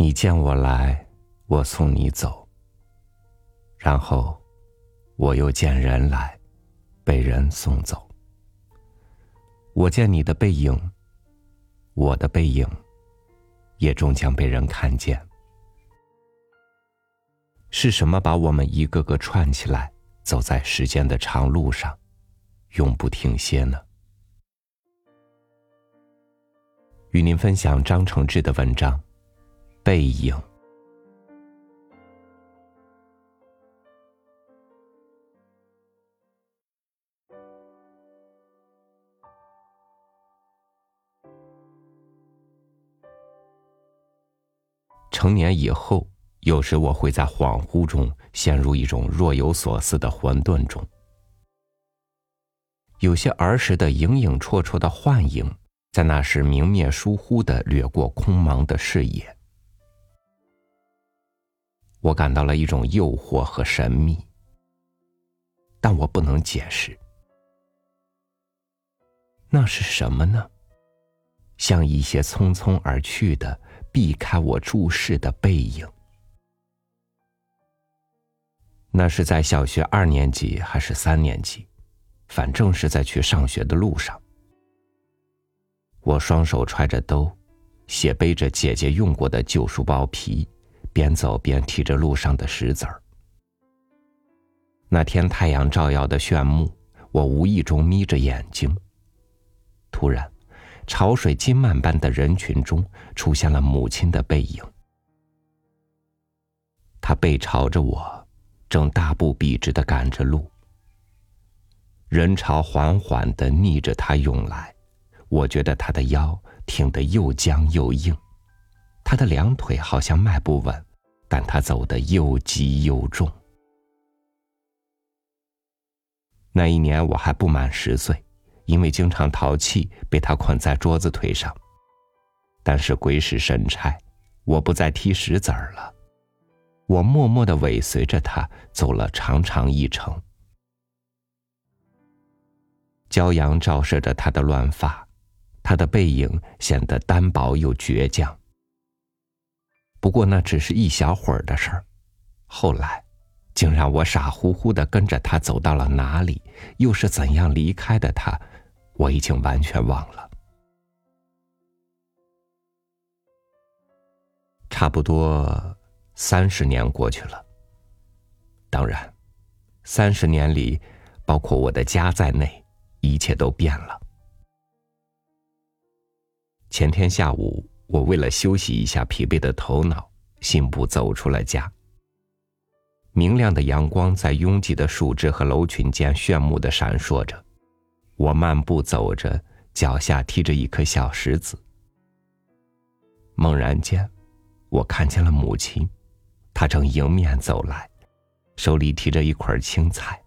你见我来，我送你走。然后，我又见人来，被人送走。我见你的背影，我的背影，也终将被人看见。是什么把我们一个个串起来，走在时间的长路上，永不停歇呢？与您分享张承志的文章《背影》。成年以后，有时我会在恍惚中陷入一种若有所思的混沌中，有些儿时的影影绰绰的幻影。在那时，明灭疏忽的掠过空茫的视野，我感到了一种诱惑和神秘，但我不能解释，那是什么呢？像一些匆匆而去的、避开我注视的背影。那是在小学二年级还是三年级？反正是在去上学的路上。我双手揣着兜，斜背着姐姐用过的旧书包皮，边走边提着路上的石子儿。那天太阳照耀的炫目，我无意中眯着眼睛。突然，潮水金漫般的人群中出现了母亲的背影，她背朝着我，正大步笔直的赶着路。人潮缓缓的逆着她涌来。我觉得他的腰挺得又僵又硬，他的两腿好像迈不稳，但他走得又急又重。那一年我还不满十岁，因为经常淘气，被他捆在桌子腿上。但是鬼使神差，我不再踢石子儿了，我默默的尾随着他走了长长一程。骄阳照射着他的乱发。他的背影显得单薄又倔强。不过那只是一小会儿的事儿，后来，竟让我傻乎乎的跟着他走到了哪里，又是怎样离开的他，我已经完全忘了。差不多三十年过去了。当然，三十年里，包括我的家在内，一切都变了。前天下午，我为了休息一下疲惫的头脑，信步走出了家。明亮的阳光在拥挤的树枝和楼群间炫目的闪烁着。我漫步走着，脚下踢着一颗小石子。猛然间，我看见了母亲，她正迎面走来，手里提着一捆青菜。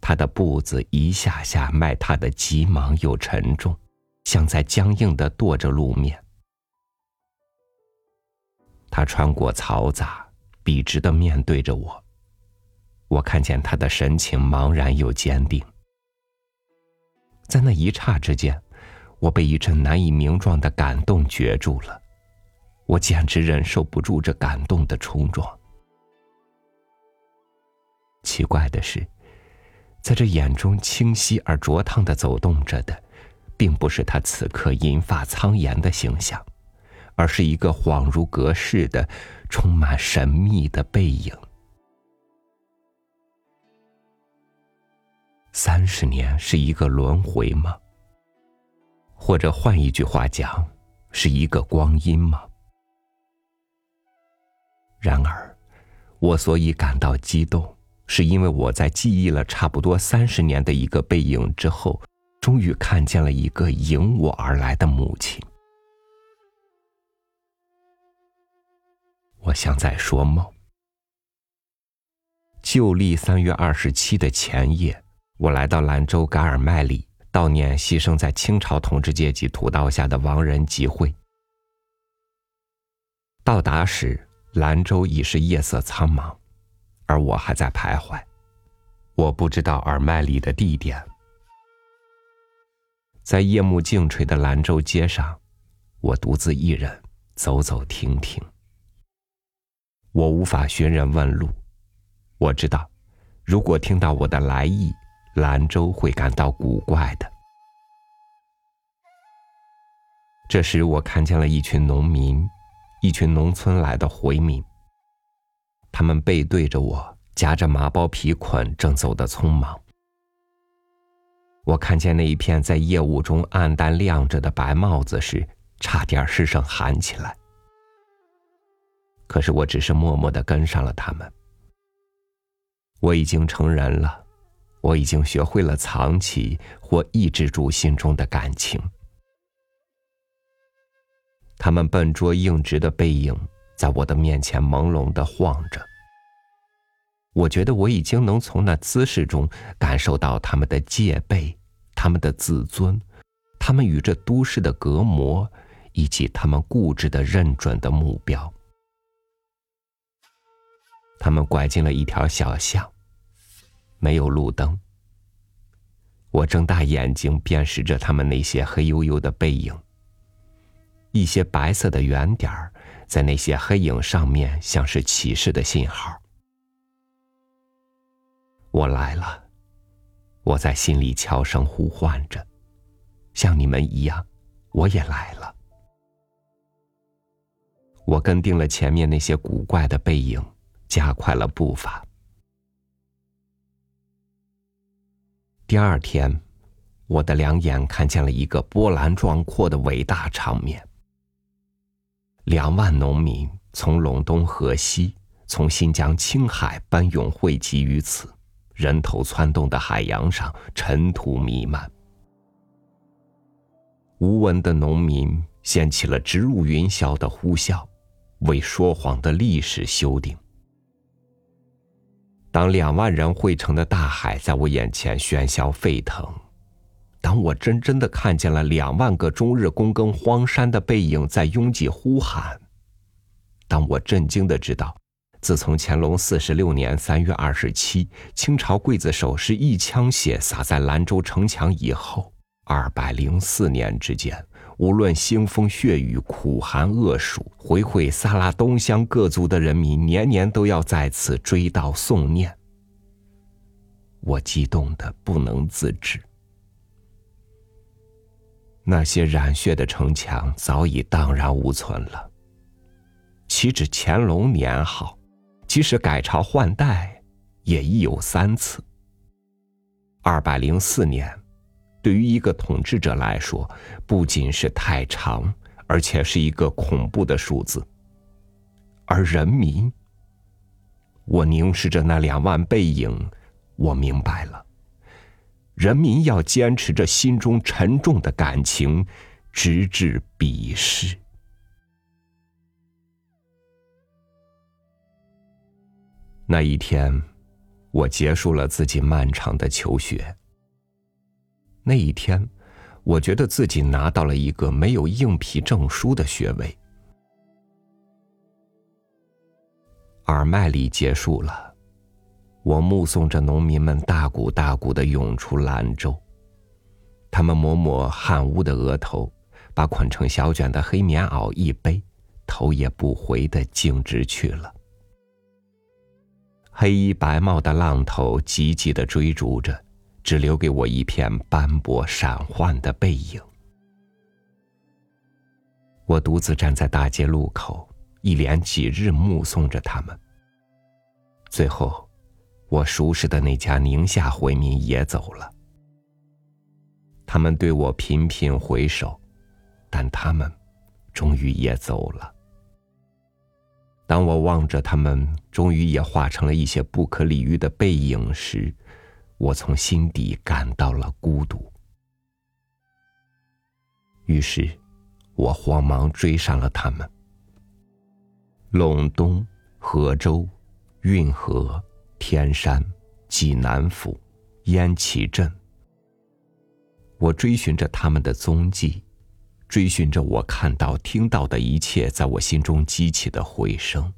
她的步子一下下迈踏的急忙又沉重。像在僵硬的跺着路面。他穿过嘈杂，笔直的面对着我。我看见他的神情茫然又坚定。在那一刹之间，我被一阵难以名状的感动攫住了。我简直忍受不住这感动的冲撞。奇怪的是，在这眼中清晰而灼烫的走动着的。并不是他此刻银发苍颜的形象，而是一个恍如隔世的、充满神秘的背影。三十年是一个轮回吗？或者换一句话讲，是一个光阴吗？然而，我所以感到激动，是因为我在记忆了差不多三十年的一个背影之后。终于看见了一个迎我而来的母亲。我像在说梦。旧历三月二十七的前夜，我来到兰州噶尔麦里悼念牺牲在清朝统治阶级屠刀下的亡人集会。到达时，兰州已是夜色苍茫，而我还在徘徊。我不知道尔麦里的地点。在夜幕静垂的兰州街上，我独自一人，走走停停。我无法寻人问路，我知道，如果听到我的来意，兰州会感到古怪的。这时，我看见了一群农民，一群农村来的回民。他们背对着我，夹着麻包皮捆，正走得匆忙。我看见那一片在夜雾中暗淡亮着的白帽子时，差点失声喊起来。可是我只是默默的跟上了他们。我已经成人了，我已经学会了藏起或抑制住心中的感情。他们笨拙硬直的背影在我的面前朦胧的晃着。我觉得我已经能从那姿势中感受到他们的戒备、他们的自尊、他们与这都市的隔膜，以及他们固执的认准的目标。他们拐进了一条小巷，没有路灯。我睁大眼睛辨识着他们那些黑黝黝的背影，一些白色的圆点儿在那些黑影上面，像是启示的信号。我来了，我在心里悄声呼唤着，像你们一样，我也来了。我跟定了前面那些古怪的背影。加快了步伐。第二天，我的两眼看见了一个波澜壮阔的伟大场面：两万农民从陇东河西，从新疆青海奔涌汇集于此，人头攒动的海洋上，尘土弥漫。无闻的农民掀起了直入云霄的呼啸，为说谎的历史修订。当两万人汇成的大海在我眼前喧嚣沸腾，当我真真的看见了两万个终日躬耕荒山的背影在拥挤呼喊，当我震惊的知道，自从乾隆四十六年三月二十七清朝刽子手是一枪血洒在兰州城墙以后，二百零四年之间。无论腥风血雨、苦寒恶暑，回回撒拉东乡各族的人民年年都要在此追悼诵念。我激动的不能自制。那些染血的城墙早已荡然无存了。岂止乾隆年号，即使改朝换代，也已有三次。二百零四年。对于一个统治者来说，不仅是太长，而且是一个恐怖的数字。而人民，我凝视着那两万背影，我明白了，人民要坚持着心中沉重的感情，直至彼世。那一天，我结束了自己漫长的求学。那一天，我觉得自己拿到了一个没有硬皮证书的学位。耳麦里结束了，我目送着农民们大股大股的涌出兰州，他们抹抹汗污的额头，把捆成小卷的黑棉袄一背，头也不回的径直去了。黑衣白帽的浪头急急的追逐着。只留给我一片斑驳闪幻的背影。我独自站在大街路口，一连几日目送着他们。最后，我熟识的那家宁夏回民也走了。他们对我频频回首，但他们终于也走了。当我望着他们，终于也化成了一些不可理喻的背影时，我从心底感到了孤独，于是，我慌忙追上了他们。陇东、河州、运河、天山、济南府、燕岐镇，我追寻着他们的踪迹，追寻着我看到、听到的一切，在我心中激起的回声。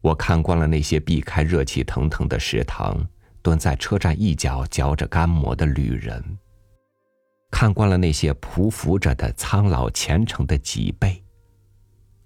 我看惯了那些避开热气腾腾的食堂，蹲在车站一角嚼着干馍的旅人。看惯了那些匍匐着的苍老虔诚的脊背，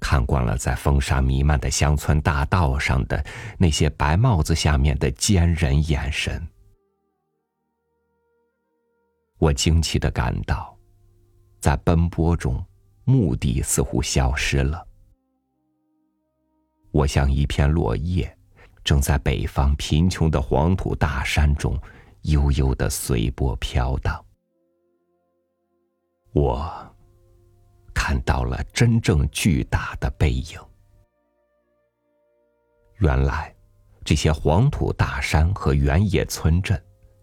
看惯了在风沙弥漫的乡村大道上的那些白帽子下面的坚忍眼神。我惊奇的感到，在奔波中，目的似乎消失了。我像一片落叶，正在北方贫穷的黄土大山中悠悠的随波飘荡。我看到了真正巨大的背影。原来，这些黄土大山和原野村镇。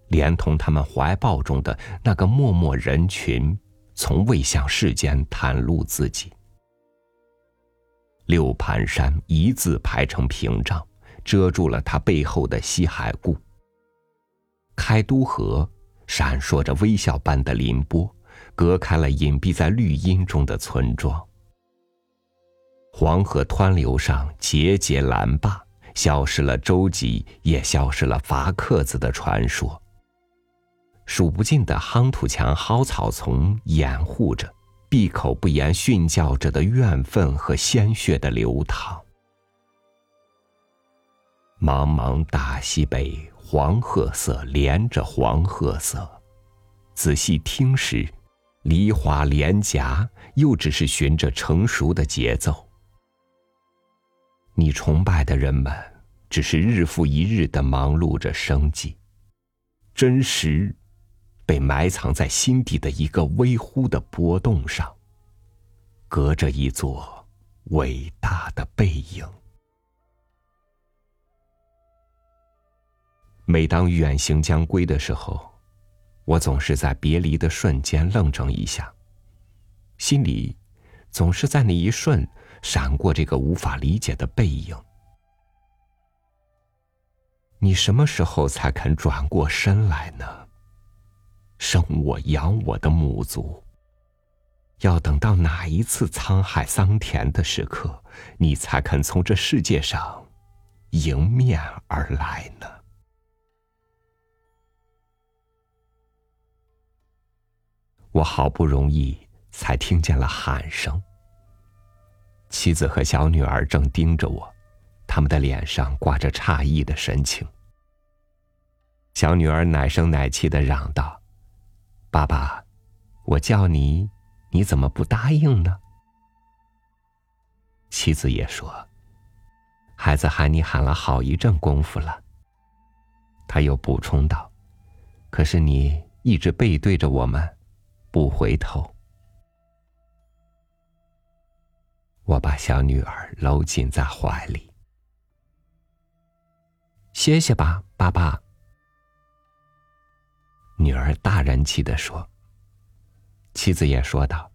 连同他们怀抱中的那个默默人群，从未向世间袒露自己。六盘山一字排成屏障，遮住了他背后的西海固。开都河闪烁着微笑般的凌波，隔开了隐蔽在绿荫中的村庄。黄河湍流上节节拦坝，消失了舟楫，也消失了伐客子的传说。数不尽的夯土墙、蒿草丛掩护着，闭口不言训教着的怨愤和鲜血的流淌。茫茫大西北，黄褐色连着黄褐色。仔细听时，梨花连颊，又只是循着成熟的节奏。你崇拜的人们，只是日复一日的忙碌着生计，真实。被埋藏在心底的一个微乎的波动上，隔着一座伟大的背影。每当远行将归的时候，我总是在别离的瞬间愣怔一下，心里总是在那一瞬闪过这个无法理解的背影。你什么时候才肯转过身来呢？生我养我的母族，要等到哪一次沧海桑田的时刻，你才肯从这世界上迎面而来呢？我好不容易才听见了喊声，妻子和小女儿正盯着我，他们的脸上挂着诧异的神情。小女儿奶声奶气的嚷道。爸爸，我叫你，你怎么不答应呢？妻子也说：“孩子喊你喊了好一阵功夫了。”他又补充道：“可是你一直背对着我们，不回头。”我把小女儿搂紧在怀里。歇歇吧，爸爸。女儿大人气的说：“妻子也说道，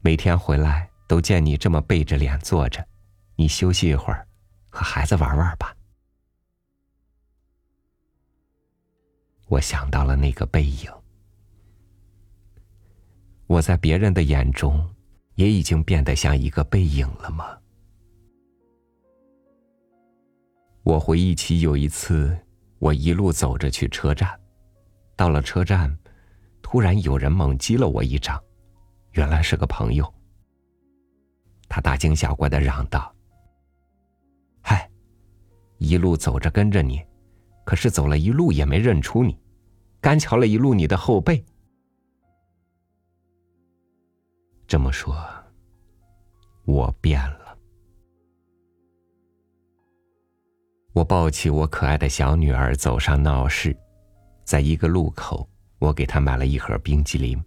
每天回来都见你这么背着脸坐着，你休息一会儿，和孩子玩玩吧。”我想到了那个背影，我在别人的眼中也已经变得像一个背影了吗？我回忆起有一次，我一路走着去车站。到了车站，突然有人猛击了我一掌，原来是个朋友。他大惊小怪的嚷道：“嗨，一路走着跟着你，可是走了一路也没认出你，干瞧了一路你的后背。”这么说，我变了。我抱起我可爱的小女儿，走上闹市。在一个路口，我给他买了一盒冰激凌。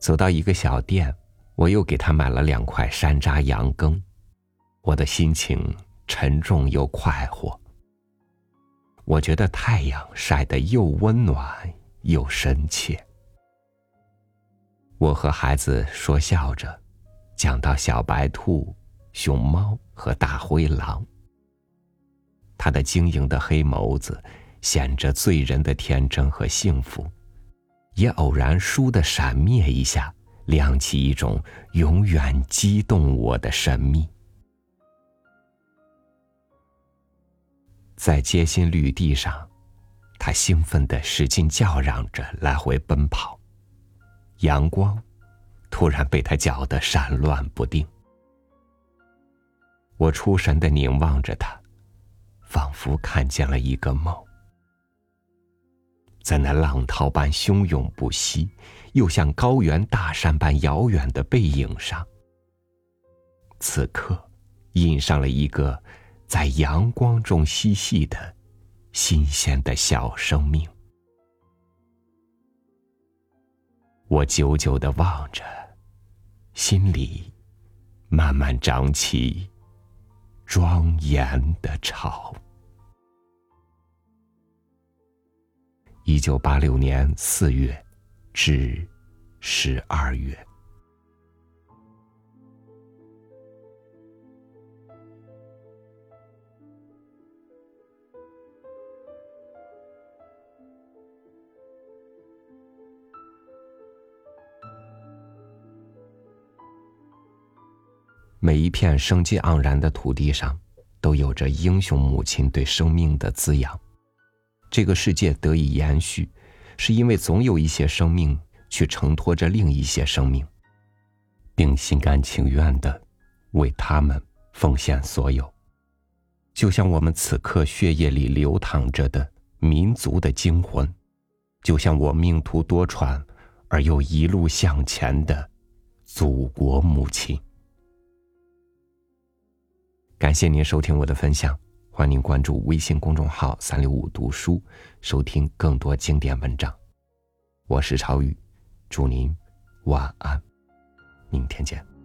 走到一个小店，我又给他买了两块山楂羊羹。我的心情沉重又快活。我觉得太阳晒得又温暖又深切。我和孩子说笑着，讲到小白兔、熊猫和大灰狼。他的晶莹的黑眸子。显着醉人的天真和幸福，也偶然倏地闪灭一下，亮起一种永远激动我的神秘。在街心绿地上，他兴奋的使劲叫嚷着来回奔跑，阳光突然被他搅得闪乱不定。我出神的凝望着他，仿佛看见了一个梦。在那浪涛般汹涌不息，又像高原大山般遥远的背影上，此刻印上了一个在阳光中嬉戏的新鲜的小生命。我久久的望着，心里慢慢长起庄严的巢。一九八六年四月至十二月，每一片生机盎然的土地上，都有着英雄母亲对生命的滋养。这个世界得以延续，是因为总有一些生命去承托着另一些生命，并心甘情愿的为他们奉献所有。就像我们此刻血液里流淌着的民族的精魂，就像我命途多舛而又一路向前的祖国母亲。感谢您收听我的分享。欢迎关注微信公众号“三六五读书”，收听更多经典文章。我是朝雨，祝您晚安，明天见。